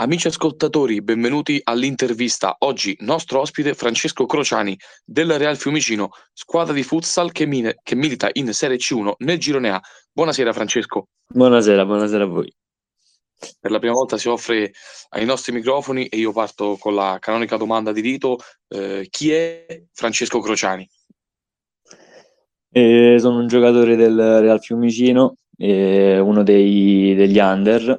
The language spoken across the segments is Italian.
Amici ascoltatori, benvenuti all'intervista. Oggi nostro ospite Francesco Crociani del Real Fiumicino, squadra di futsal che, mine- che milita in Serie C1 nel Girone A. Buonasera Francesco. Buonasera, buonasera a voi. Per la prima volta si offre ai nostri microfoni e io parto con la canonica domanda di rito. Eh, chi è Francesco Crociani? Eh, sono un giocatore del Real Fiumicino, eh, uno dei, degli under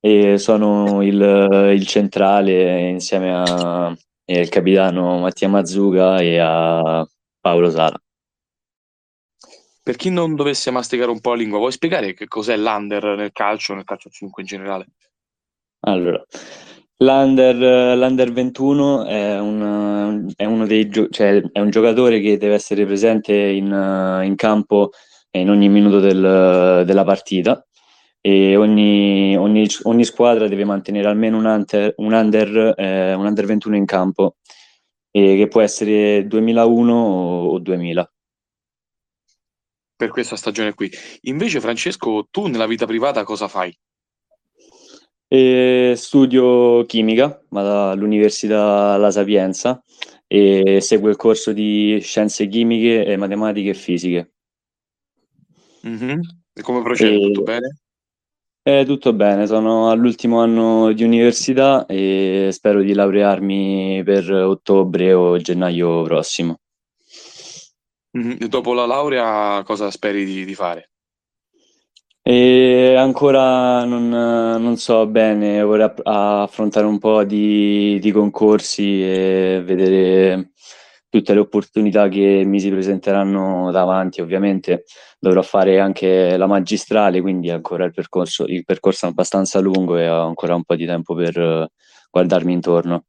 e sono il, il centrale insieme al capitano Mattia Mazzuga e a Paolo Sala. Per chi non dovesse masticare un po' la lingua, vuoi spiegare che cos'è l'under nel calcio, nel calcio 5 in generale? Allora, l'under, l'under 21 è, un, è, uno dei cioè, è un giocatore che deve essere presente in, in campo in ogni minuto del, della partita e ogni, ogni, ogni, squadra deve mantenere almeno un under, un under, eh, un under 21 in campo, e che può essere 2001 o, o 2000. Per questa stagione qui. Invece, Francesco, tu nella vita privata cosa fai? E studio chimica, vado all'Università La Sapienza e seguo il corso di scienze chimiche, matematiche e fisiche. Mm-hmm. E come procede? E... Tutto bene? Eh, tutto bene, sono all'ultimo anno di università e spero di laurearmi per ottobre o gennaio prossimo. Mm-hmm. Dopo la laurea cosa speri di, di fare? E ancora non, non, so bene, vorrei affrontare un po' di, di concorsi e vedere tutte le opportunità che mi si presenteranno davanti. Ovviamente dovrò fare anche la magistrale, quindi ancora il percorso, il percorso è abbastanza lungo e ho ancora un po' di tempo per uh, guardarmi intorno.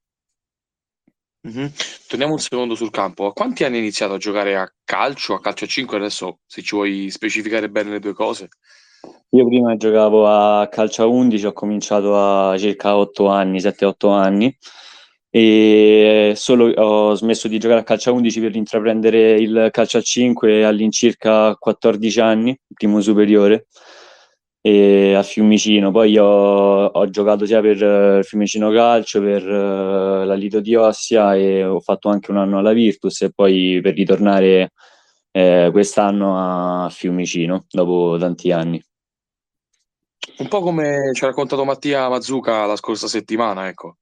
Mm-hmm. Torniamo un secondo sul campo. A quanti anni hai iniziato a giocare a calcio, a calcio a 5? Adesso, se ci vuoi specificare bene le due cose. Io prima giocavo a calcio a 11, ho cominciato a circa 8 anni, 7-8 anni e solo ho smesso di giocare a calcio a 11 per intraprendere il calcio a 5 all'incirca 14 anni, primo superiore, a Fiumicino. Poi ho, ho giocato sia per uh, Fiumicino Calcio, per uh, la Lido di Ossia e ho fatto anche un anno alla Virtus e poi per ritornare eh, quest'anno a Fiumicino dopo tanti anni. Un po' come ci ha raccontato Mattia Mazzuca la scorsa settimana, ecco.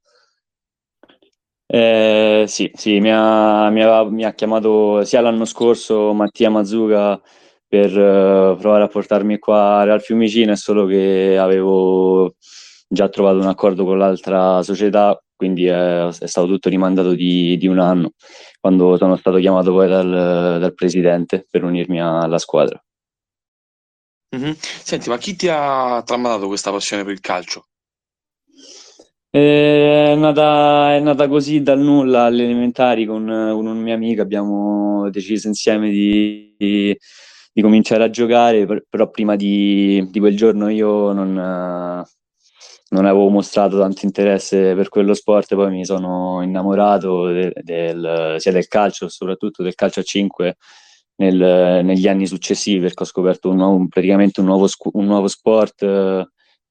Eh, sì, sì, mi ha, mi, ha, mi ha, chiamato sia l'anno scorso Mattia Mazzuca per uh, provare a portarmi qua al Fiumicino, è solo che avevo già trovato un accordo con l'altra società, quindi è, è stato tutto rimandato di, di, un anno, quando sono stato chiamato poi dal, dal presidente per unirmi alla squadra. Mm-hmm. Senti, ma chi ti ha tramandato questa passione per il calcio? È nata, è nata così dal nulla alle elementari con, con un mio amico, abbiamo deciso insieme di, di, di cominciare a giocare, però prima di, di quel giorno io non, non, avevo mostrato tanto interesse per quello sport, poi mi sono innamorato del, del, sia del calcio, soprattutto del calcio a 5 nel, negli anni successivi perché ho scoperto un nuovo, praticamente un nuovo, un nuovo sport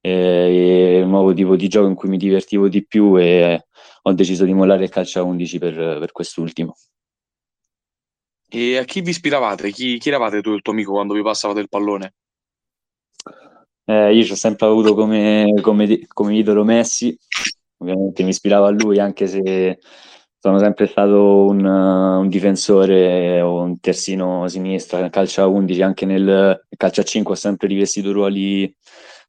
un nuovo tipo di gioco in cui mi divertivo di più e ho deciso di mollare il calcio a 11 per, per quest'ultimo. E a chi vi ispiravate? Chi, chi eravate tu e il tuo amico quando vi passavate il pallone? Eh, io ci ho sempre avuto come, come, come idolo Messi, ovviamente mi ispiravo a lui anche se sono sempre stato un, un difensore o un terzino sinistra, calcio a 11, anche nel calcio a 5 ho sempre rivestito ruoli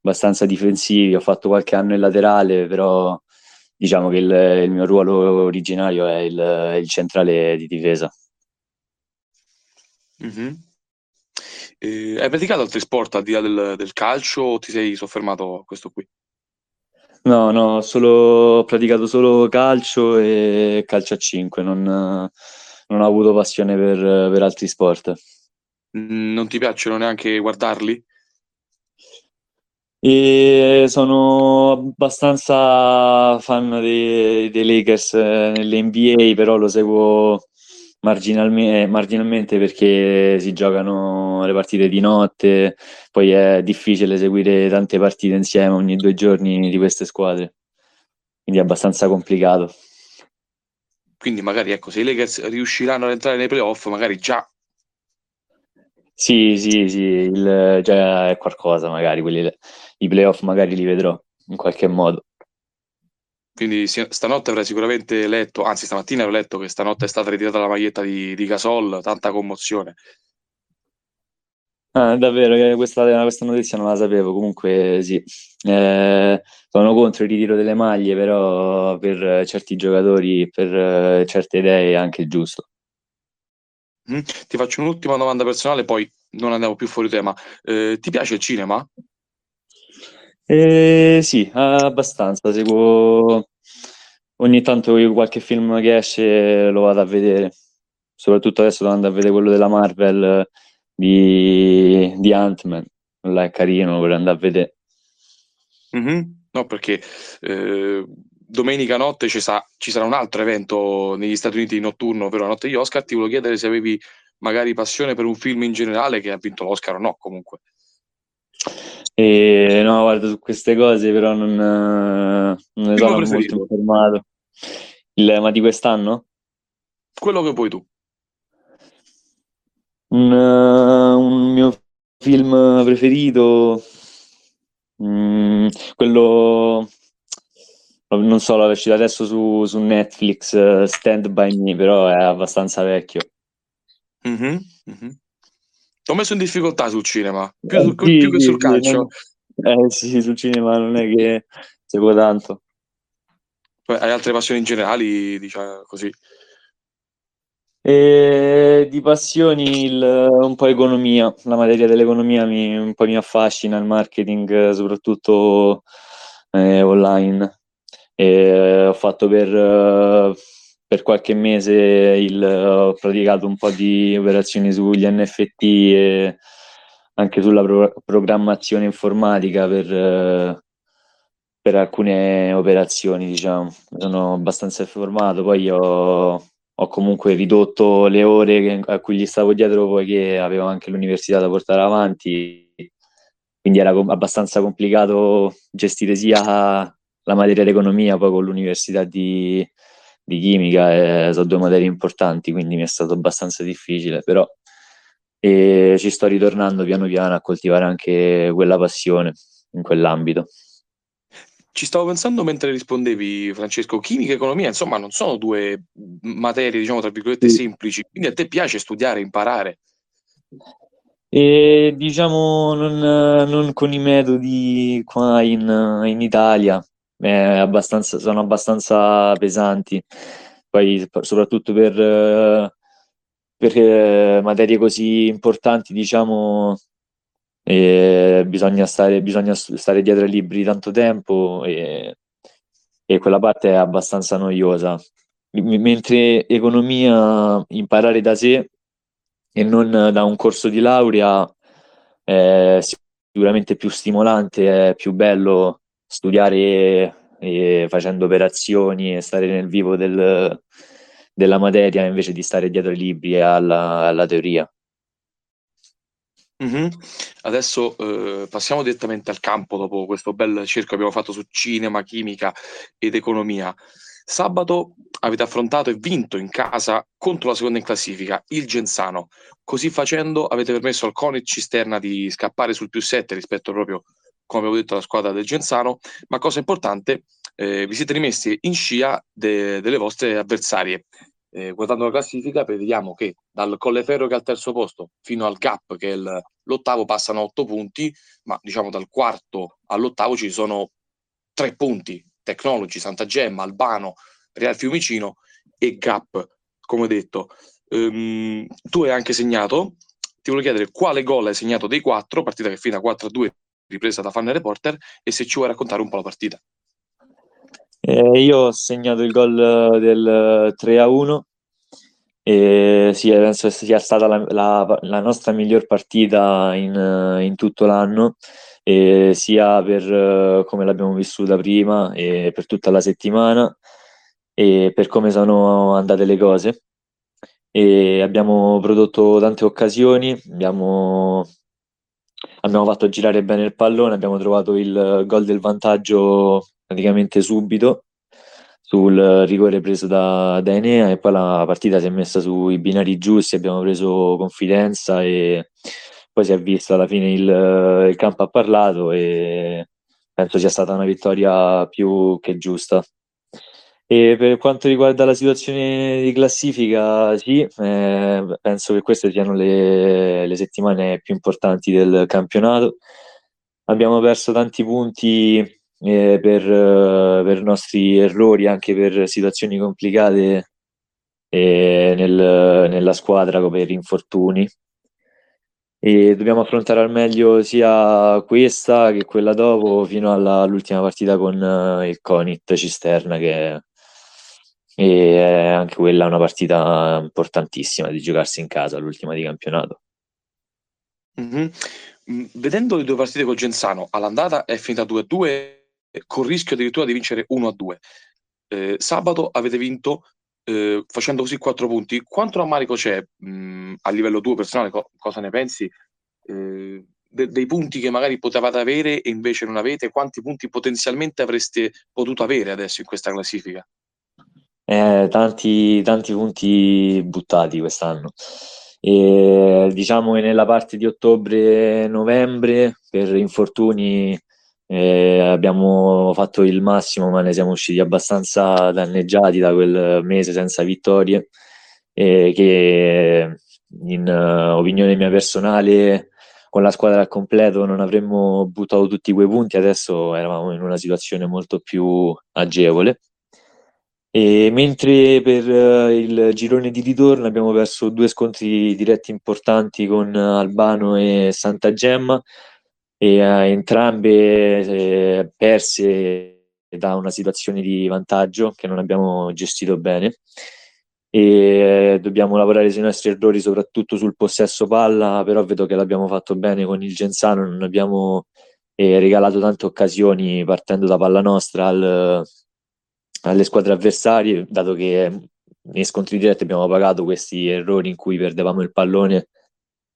abbastanza difensivi, ho fatto qualche anno in laterale, però diciamo che il, il mio ruolo originario è il, il centrale di difesa. Mm-hmm. Eh, hai praticato altri sport al di là del, del, calcio o ti sei soffermato a questo qui? No, no, solo, ho praticato solo calcio e calcio a 5, non, non ho avuto passione per, per altri sport. Non ti piacciono neanche guardarli? E sono abbastanza fan dei, dei Lakers eh, nell'NBA, però lo seguo marginalmente, marginalmente perché si giocano le partite di notte, poi è difficile seguire tante partite insieme ogni due giorni di queste squadre. quindi è abbastanza complicato. Quindi magari ecco, se i Lakers riusciranno ad entrare nei playoff, magari già... Sì, sì, sì, il, già è qualcosa magari, quelli, i playoff magari li vedrò in qualche modo. Quindi stanotte avrei sicuramente letto, anzi stamattina ho letto che stanotte è stata ritirata la maglietta di, di Gasol, tanta commozione. Ah, davvero, questa, questa, notizia non la sapevo, comunque sì, eh, sono contro il ritiro delle maglie, però per certi giocatori, per certe idee è anche giusto. Mm, ti faccio un'ultima domanda personale, poi non andiamo più fuori tema. Eh, ti piace il cinema? Eh, sì, abbastanza, seguo ogni tanto qualche film che esce lo vado a vedere, soprattutto adesso devo andare a vedere quello della Marvel di, di Ant-Man, là è carino, vorrei andare a vedere. Mm-hmm. No, perché eh, domenica notte ci, sa- ci, sarà un altro evento negli Stati Uniti notturno, ovvero la notte degli Oscar. Ti volevo chiedere se avevi magari passione per un film in generale che ha vinto l'Oscar o no, comunque. E, no, guarda, su queste cose però non, non ne sono molto informato. Il, ma di quest'anno? Quello che vuoi tu un, uh, un mio film preferito, mm, quello non so, l'ho uscito adesso su, su, Netflix, uh, Stand By Me, però è abbastanza vecchio. Mm-hmm, mm-hmm. Ho messo in difficoltà sul cinema, più, eh, più sì, che sul calcio. Non... Eh sì, sul cinema non è che seguo tanto. Hai altre passioni in generale, diciamo così? E di passioni il, un po' economia, la materia dell'economia mi, un po' mi affascina, il marketing soprattutto eh, online. E ho fatto per, per qualche mese il, ho praticato un po' di operazioni sugli NFT e anche sulla pro- programmazione informatica per, per alcune operazioni, diciamo. Sono abbastanza informato, poi ho ho comunque ridotto le ore a cui gli stavo dietro poiché avevo anche l'università da portare avanti, quindi era abbastanza complicato gestire sia la materia dell'economia poi con l'università di, di chimica, eh, sono due materie importanti, quindi mi è stato abbastanza difficile, però e ci sto ritornando piano piano a coltivare anche quella passione in quell'ambito. Ci stavo pensando mentre rispondevi, Francesco, chimica e economia, insomma, non sono due materie, diciamo, tra virgolette, sì. semplici, quindi a te piace studiare, imparare? E, diciamo, non, non con i metodi qua in, in Italia, abbastanza, sono abbastanza pesanti, poi soprattutto per, per eh, materie così importanti, diciamo, e bisogna stare, bisogna stare dietro ai libri tanto tempo e, e quella parte è abbastanza noiosa. M- mentre economia, imparare da sé e non da un corso di laurea è sicuramente più stimolante, è più bello studiare e facendo operazioni e stare nel vivo del, della materia invece di stare dietro ai libri e alla, alla teoria. Mm-hmm. Adesso eh, passiamo direttamente al campo dopo questo bel circo che abbiamo fatto su cinema, chimica ed economia. Sabato avete affrontato e vinto in casa contro la seconda in classifica, il Genzano. Così facendo avete permesso al Conic Cisterna di scappare sul più 7 rispetto proprio, come avevo detto, alla squadra del Genzano, ma cosa importante, eh, vi siete rimessi in scia de- delle vostre avversarie eh, guardando la classifica, vediamo che dal Colleferro che è al terzo posto fino al Gap che è il, l'ottavo passano otto punti, ma diciamo dal quarto all'ottavo ci sono tre punti, Technology, Santa Gemma, Albano, Real Fiumicino e Gap, come detto. Um, tu hai anche segnato, ti voglio chiedere quale gol hai segnato dei quattro, partita che fino a 4-2 ripresa da fan reporter, e se ci vuoi raccontare un po' la partita. Eh, io ho segnato il gol del 3 a 1 e sì, penso sia stata la, la, la nostra miglior partita in, in tutto l'anno, sia per come l'abbiamo vissuta prima e per tutta la settimana e per come sono andate le cose. E abbiamo prodotto tante occasioni, abbiamo, abbiamo fatto girare bene il pallone, abbiamo trovato il gol del vantaggio praticamente subito sul rigore preso da, da Enea e poi la partita si è messa sui binari giusti, abbiamo preso confidenza e poi si è visto alla fine il, il campo ha parlato e penso sia stata una vittoria più che giusta. E per quanto riguarda la situazione di classifica, sì, eh, penso che queste siano le, le, settimane più importanti del campionato. Abbiamo perso tanti punti eh, per, uh, per, nostri errori, anche per situazioni complicate eh, nel, nella squadra per infortuni e dobbiamo affrontare al meglio sia questa che quella dopo fino all'ultima partita con uh, il Conit Cisterna che è anche quella una partita importantissima di giocarsi in casa l'ultima di campionato mm-hmm. vedendo le due partite col Genzano all'andata è finita 2-2 con rischio addirittura di vincere 1-2 eh, sabato avete vinto eh, facendo così quattro punti, quanto rammarico c'è mh, a livello tuo personale, co- cosa ne pensi? Eh, de- dei punti che magari potevate avere e invece non avete, quanti punti potenzialmente avreste potuto avere adesso in questa classifica? Eh, tanti, tanti punti buttati quest'anno. E, diciamo che nella parte di ottobre-novembre per infortuni eh, abbiamo fatto il massimo, ma ne siamo usciti abbastanza danneggiati da quel mese senza vittorie. Eh, che in uh, opinione mia personale, con la squadra al completo non avremmo buttato tutti quei punti. Adesso eravamo in una situazione molto più agevole. E mentre per uh, il girone di ritorno abbiamo perso due scontri diretti importanti con Albano e Santa Gemma, e eh, entrambe eh, perse da una situazione di vantaggio che non abbiamo gestito bene. E eh, dobbiamo lavorare sui nostri errori soprattutto sul possesso palla però vedo che l'abbiamo fatto bene con il Genzano non abbiamo eh, regalato tante occasioni partendo da palla nostra al, alle squadre avversarie dato che nei scontri diretti abbiamo pagato questi errori in cui perdevamo il pallone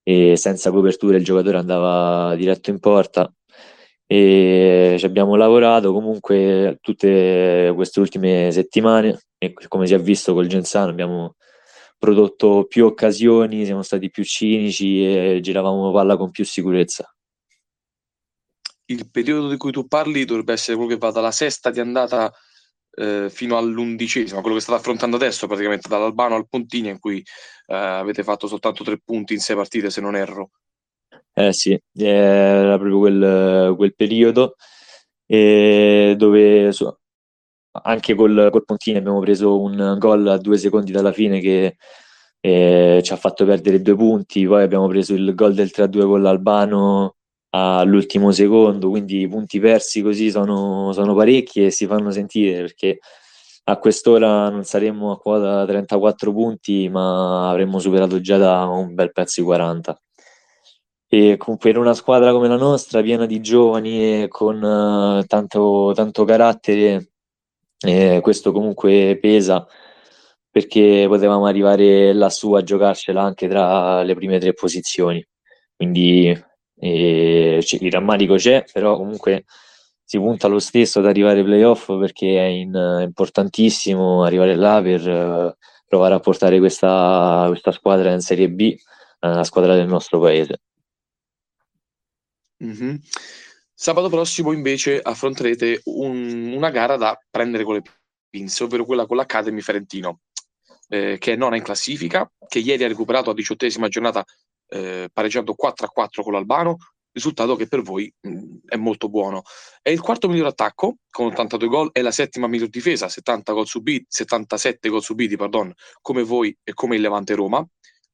e senza copertura il giocatore andava diretto in porta e ci abbiamo lavorato comunque tutte queste ultime settimane e come si è visto col Genzano abbiamo prodotto più occasioni, siamo stati più cinici e giravamo palla con più sicurezza. Il periodo di cui tu parli dovrebbe essere quello che va dalla sesta di andata eh, fino all'undicesima, quello che state affrontando adesso, praticamente dall'Albano al Pontini, in cui eh, avete fatto soltanto tre punti in sei partite, se non erro. Eh sì, era proprio quel, quel periodo dove anche col, col Pontini abbiamo preso un gol a due secondi dalla fine che eh, ci ha fatto perdere due punti, poi abbiamo preso il gol del 3-2 con l'Albano all'ultimo secondo, quindi i punti persi così sono, sono parecchi e si fanno sentire perché a quest'ora non saremmo a quota 34 punti, ma avremmo superato già da un bel pezzo di 40. E per una squadra come la nostra, piena di giovani e con uh, tanto, tanto, carattere, eh, questo comunque pesa perché potevamo arrivare lassù a giocarcela anche tra le prime tre posizioni. Quindi e il rammarico c'è, però comunque si punta lo stesso ad arrivare ai playoff perché è, in, importantissimo arrivare là per uh, provare a portare questa, questa, squadra in Serie B, uh, la squadra del nostro paese. Mm-hmm. Sabato prossimo invece affronterete un, una gara da prendere con le pinze, ovvero quella con l'Academy Ferentino, eh, che è in classifica, che ieri ha recuperato a diciottesima giornata eh, pareggiando 4-4 con l'Albano, risultato che per voi mh, mm, è molto buono. È il quarto miglior attacco con 82 gol, è la settima miglior difesa, 70 gol subiti, 77 gol subiti, pardon, come voi e come il Levante Roma.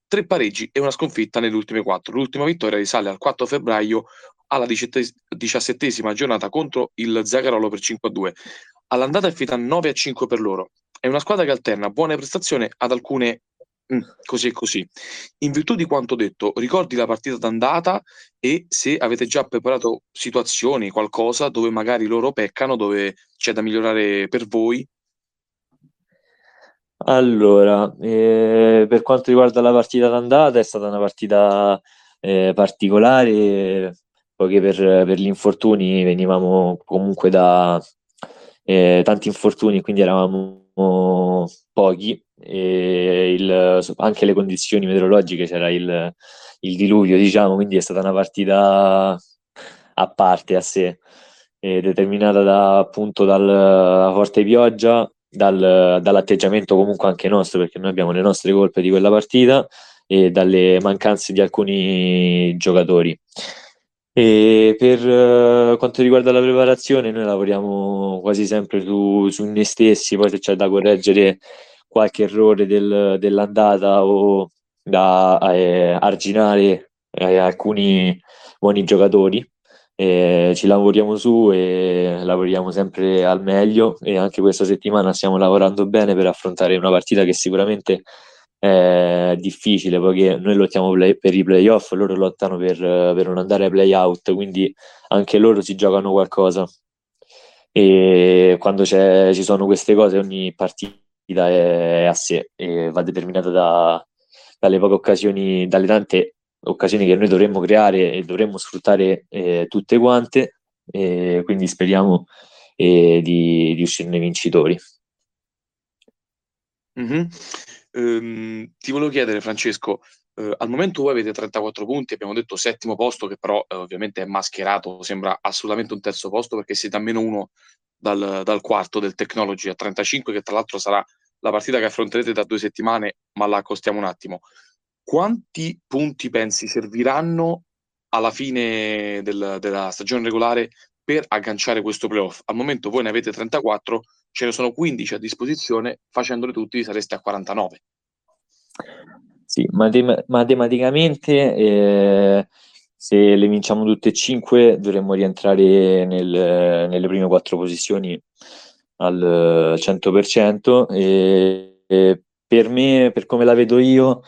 Tre pareggi e una sconfitta nelle ultime quattro. L'ultima vittoria risale al 4 febbraio alla diciassettesima giornata contro il Zagarolo per 5-2. All'andata è finita 9-5 per loro. È una squadra che alterna buone prestazioni ad alcune Mm, così e così. In virtù di quanto detto, ricordi la partita d'andata e se avete già preparato situazioni, qualcosa dove magari loro peccano, dove c'è da migliorare per voi? Allora, eh, per quanto riguarda la partita d'andata, è stata una partita eh, particolare, poiché per, per, gli infortuni venivamo comunque da, eh, tanti infortuni, quindi eravamo pochi il, anche le condizioni meteorologiche c'era il, il, diluvio, diciamo, quindi è stata una partita a parte a sé, determinata da, appunto dalla forte pioggia, dal, dall'atteggiamento comunque anche nostro, perché noi abbiamo le nostre colpe di quella partita e dalle mancanze di alcuni giocatori. E per uh, quanto riguarda la preparazione, noi lavoriamo quasi sempre su, su noi stessi, poi se c'è da correggere qualche errore del, dell'andata o da eh, arginare eh, alcuni buoni giocatori, eh, ci lavoriamo su e lavoriamo sempre al meglio e anche questa settimana stiamo lavorando bene per affrontare una partita che sicuramente è difficile poiché noi lottiamo play, per i playoff, loro lottano per, per non andare ai playout, quindi anche loro si giocano qualcosa. E quando ci sono queste cose, ogni partita è a sé e va determinata da, dalle poche occasioni, dalle tante occasioni che noi dovremmo creare e dovremmo sfruttare eh, tutte quante. E quindi speriamo eh, di, di uscirne vincitori. Mm-hmm. Ehm, ti volevo chiedere, Francesco, eh, al momento voi avete 34 punti, abbiamo detto settimo posto, che però eh, ovviamente è mascherato, sembra assolutamente un terzo posto perché siete a meno uno dal, dal, quarto del Technology a 35, che tra l'altro sarà la partita che affronterete da due settimane, ma la accostiamo un attimo. Quanti punti pensi serviranno alla fine del, della stagione regolare per agganciare questo playoff? Al momento voi ne avete 34, ce ne sono 15 a disposizione, facendoli tutti sareste a 49. Sì, matem- matematicamente eh, se le vinciamo tutte e 5 dovremmo rientrare nel, nelle prime quattro posizioni al 100% e, e per me, per come la vedo io,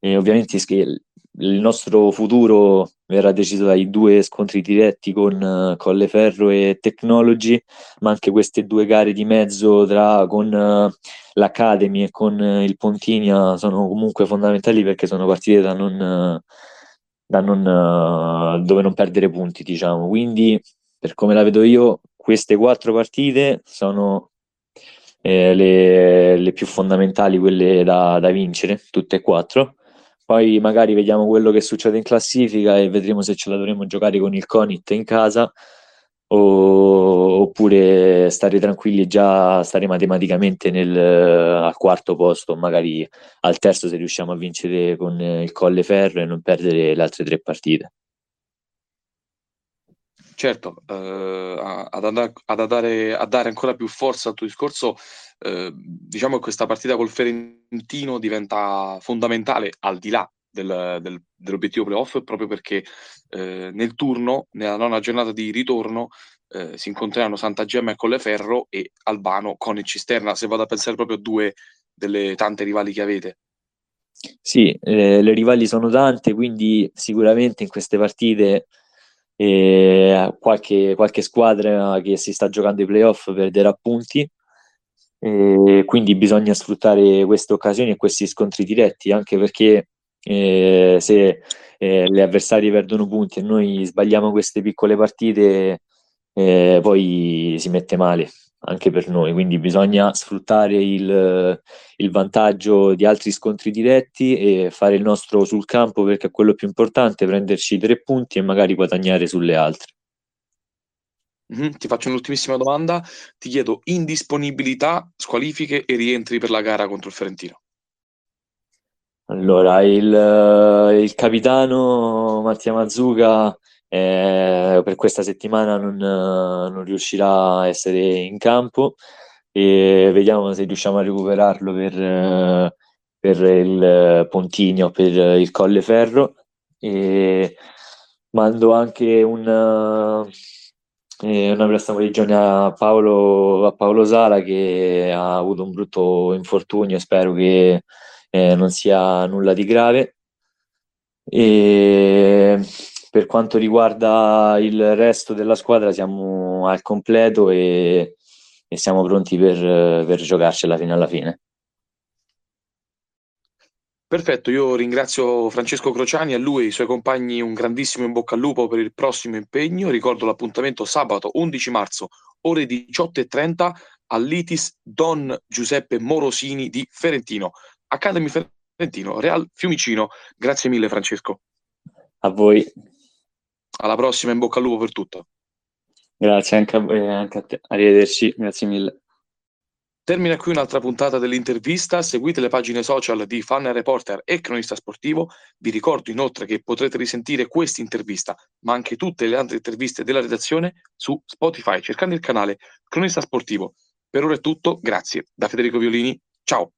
eh, ovviamente il nostro futuro verrà deciso dai due scontri diretti con uh, Colleferro e Technology, ma anche queste due gare di mezzo tra, con uh, l'Academy e con uh, il Pontinia sono comunque fondamentali perché sono partite da non, da non dove non perdere punti, diciamo. Quindi, per come la vedo io, queste quattro partite sono eh, le, le, più fondamentali, quelle da, da vincere, tutte e quattro poi magari vediamo quello che succede in classifica e vedremo se ce la dovremo giocare con il Conit in casa o, oppure stare tranquilli e già stare matematicamente nel, al quarto posto, magari al terzo se riusciamo a vincere con il Colleferro e non perdere le altre tre partite. Certo, eh, ad, andare, ad andare, a dare ancora più forza al tuo discorso, eh, diciamo che questa partita col Ferentino diventa fondamentale al di là del, del, dell'obiettivo playoff proprio perché eh, nel turno, nella nona giornata di ritorno, eh, si incontreranno Santa Gemma e Colleferro e Albano con il Cisterna, se vado a pensare proprio a due delle tante rivali che avete. Sì, eh, le rivali sono tante, quindi sicuramente in queste partite eh, qualche, qualche squadra che si sta giocando i playoff perderà punti. E quindi bisogna sfruttare queste occasioni e questi scontri diretti, anche perché eh, se eh, gli avversari perdono punti e noi sbagliamo queste piccole partite, eh, poi si mette male anche per noi. Quindi bisogna sfruttare il, il, vantaggio di altri scontri diretti e fare il nostro sul campo perché è quello più importante, prenderci tre punti e magari guadagnare sulle altre. Mm-hmm. Ti faccio un'ultimissima domanda. Ti chiedo indisponibilità, squalifiche e rientri per la gara contro il Ferentino. Allora, il, il capitano Mattia Mazzuca eh, per questa settimana non, non, riuscirà a essere in campo e vediamo se riusciamo a recuperarlo per, per il Pontigno, per il Colleferro. E mando anche un una presta guarigione a Paolo, a Paolo Sala che ha avuto un brutto infortunio, spero che eh, non sia nulla di grave. E per quanto riguarda il resto della squadra siamo al completo e, e siamo pronti per, per giocarcela fino alla fine. Perfetto, io ringrazio Francesco Crociani, a lui e ai suoi compagni un grandissimo in bocca al lupo per il prossimo impegno. Ricordo l'appuntamento sabato 11 marzo, ore 18.30 all'Itis Don Giuseppe Morosini di Ferentino. Academy Ferentino, Real Fiumicino. Grazie mille Francesco. A voi. Alla prossima, in bocca al lupo per tutto. Grazie anche a voi, anche a te. Arrivederci, grazie mille. Termina qui un'altra puntata dell'intervista. Seguite le pagine social di Fan Reporter e Cronista Sportivo. Vi ricordo inoltre che potrete risentire questa intervista, ma anche tutte le altre interviste della redazione su Spotify cercando il canale Cronista Sportivo. Per ora è tutto, grazie. Da Federico Violini, ciao.